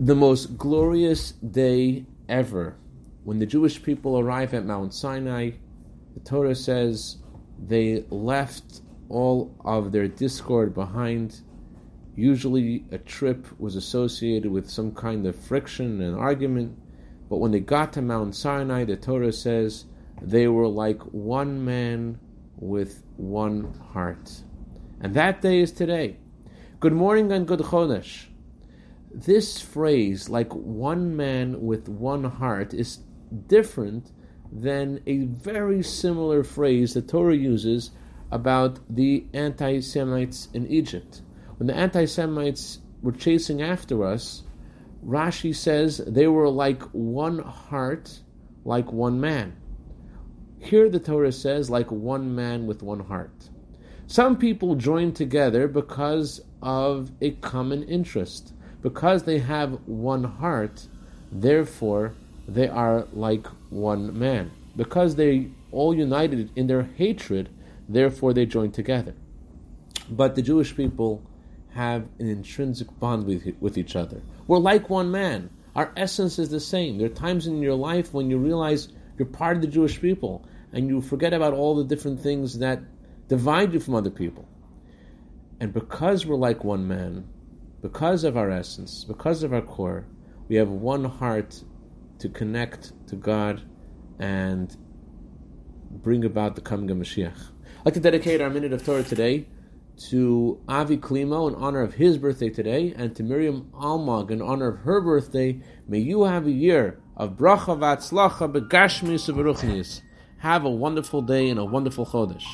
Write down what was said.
the most glorious day ever. When the Jewish people arrive at Mount Sinai, the Torah says they left all of their discord behind. Usually, a trip was associated with some kind of friction and argument, but when they got to Mount Sinai, the Torah says they were like one man with one heart. And that day is today. Good morning and good Chodesh. This phrase, like one man with one heart, is different than a very similar phrase the Torah uses about the anti Semites in Egypt. When the anti Semites were chasing after us, Rashi says they were like one heart, like one man. Here the Torah says, like one man with one heart. Some people join together because of a common interest. Because they have one heart, therefore they are like one man. Because they all united in their hatred, therefore they join together. But the Jewish people have an intrinsic bond with, with each other. We're like one man. Our essence is the same. There are times in your life when you realize you're part of the Jewish people and you forget about all the different things that divide you from other people. And because we're like one man, because of our essence, because of our core, we have one heart to connect to God and bring about the coming of Mashiach. I'd like to dedicate our minute of Torah today to Avi Klimo in honor of his birthday today, and to Miriam Almog in honor of her birthday. May you have a year of bracha v'atzlacha begashmis have a wonderful day and a wonderful chodesh.